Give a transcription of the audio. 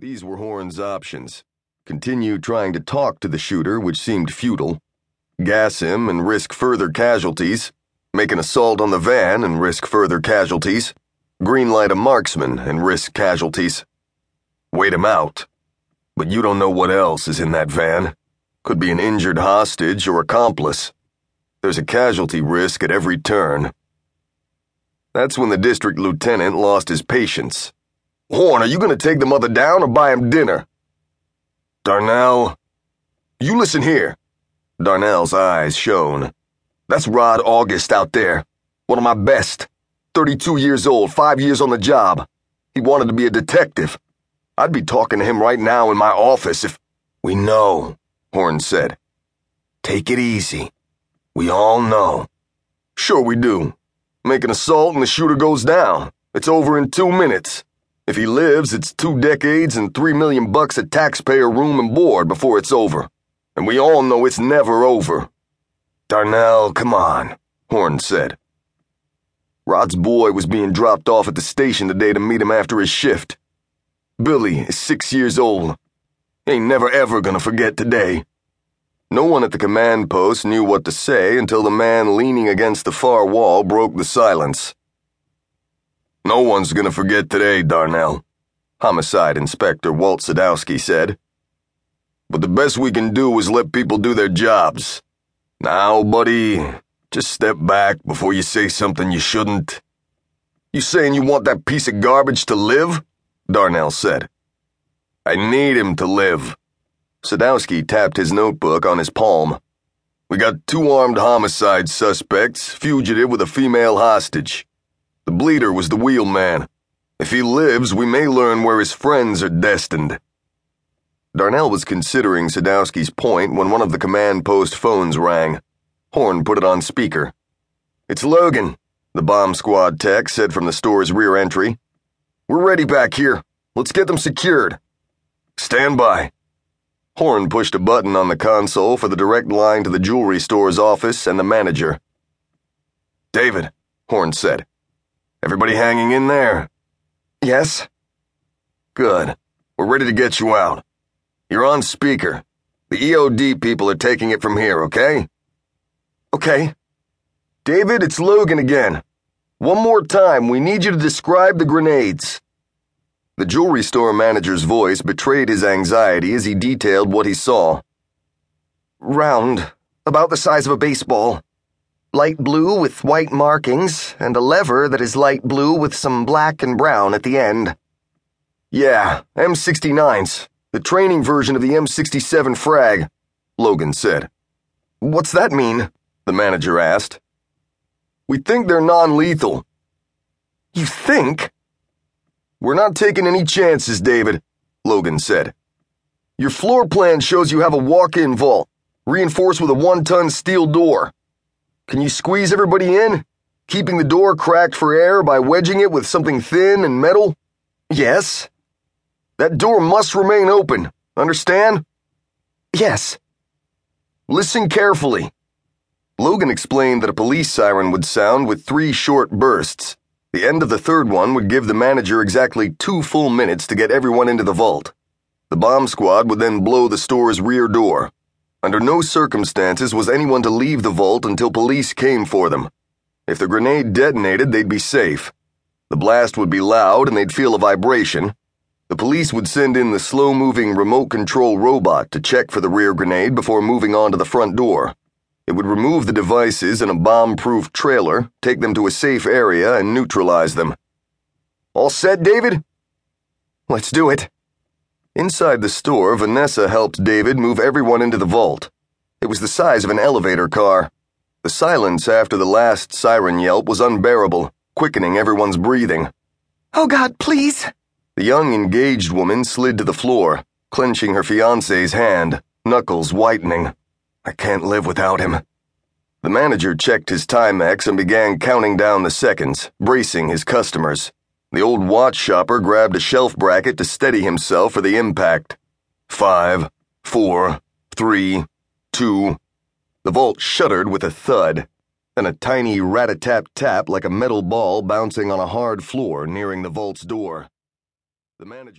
These were Horn's options. Continue trying to talk to the shooter, which seemed futile, gas him and risk further casualties, make an assault on the van and risk further casualties, greenlight a marksman and risk casualties. Wait him out. But you don't know what else is in that van. Could be an injured hostage or accomplice. There's a casualty risk at every turn. That's when the district lieutenant lost his patience. Horn, are you going to take the mother down or buy him dinner? Darnell. You listen here. Darnell's eyes shone. That's Rod August out there. One of my best. 32 years old, five years on the job. He wanted to be a detective. I'd be talking to him right now in my office if. We know, Horn said. Take it easy. We all know. Sure we do. Make an assault and the shooter goes down. It's over in two minutes. If he lives, it's two decades and three million bucks of taxpayer room and board before it's over. And we all know it's never over. Darnell, come on, Horn said. Rod's boy was being dropped off at the station today to meet him after his shift. Billy is six years old. Ain't never ever gonna forget today. No one at the command post knew what to say until the man leaning against the far wall broke the silence. No one's gonna forget today, Darnell, Homicide Inspector Walt Sydowski said. But the best we can do is let people do their jobs. Now, buddy, just step back before you say something you shouldn't. You saying you want that piece of garbage to live? Darnell said. I need him to live. Sydowski tapped his notebook on his palm. We got two armed homicide suspects, fugitive with a female hostage. The bleeder was the wheelman. If he lives, we may learn where his friends are destined. Darnell was considering Sydowski's point when one of the command post phones rang. Horn put it on speaker. It's Logan, the bomb squad tech said from the store's rear entry. We're ready back here. Let's get them secured. Stand by. Horn pushed a button on the console for the direct line to the jewelry store's office and the manager. David, Horn said. Everybody hanging in there? Yes. Good. We're ready to get you out. You're on speaker. The EOD people are taking it from here, okay? Okay. David, it's Logan again. One more time, we need you to describe the grenades. The jewelry store manager's voice betrayed his anxiety as he detailed what he saw. Round, about the size of a baseball light blue with white markings, and a lever that is light blue with some black and brown at the end. Yeah, M69s, the training version of the M67 frag, Logan said. What's that mean? the manager asked. We think they're non lethal. You think? We're not taking any chances, David, Logan said. Your floor plan shows you have a walk in vault, reinforced with a one ton steel door. Can you squeeze everybody in? Keeping the door cracked for air by wedging it with something thin and metal? Yes. That door must remain open. Understand? Yes. Listen carefully. Logan explained that a police siren would sound with three short bursts. The end of the third one would give the manager exactly two full minutes to get everyone into the vault. The bomb squad would then blow the store's rear door. Under no circumstances was anyone to leave the vault until police came for them. If the grenade detonated, they'd be safe. The blast would be loud and they'd feel a vibration. The police would send in the slow moving remote control robot to check for the rear grenade before moving on to the front door. It would remove the devices in a bomb proof trailer, take them to a safe area, and neutralize them. All set, David? Let's do it. Inside the store, Vanessa helped David move everyone into the vault. It was the size of an elevator car. The silence after the last siren yelp was unbearable, quickening everyone's breathing. Oh God, please! The young engaged woman slid to the floor, clenching her fiance's hand, knuckles whitening. I can't live without him. The manager checked his Timex and began counting down the seconds, bracing his customers. The old watch shopper grabbed a shelf bracket to steady himself for the impact. Five, four, three, two. The vault shuddered with a thud, then a tiny rat a tap tap like a metal ball bouncing on a hard floor nearing the vault's door. The manager's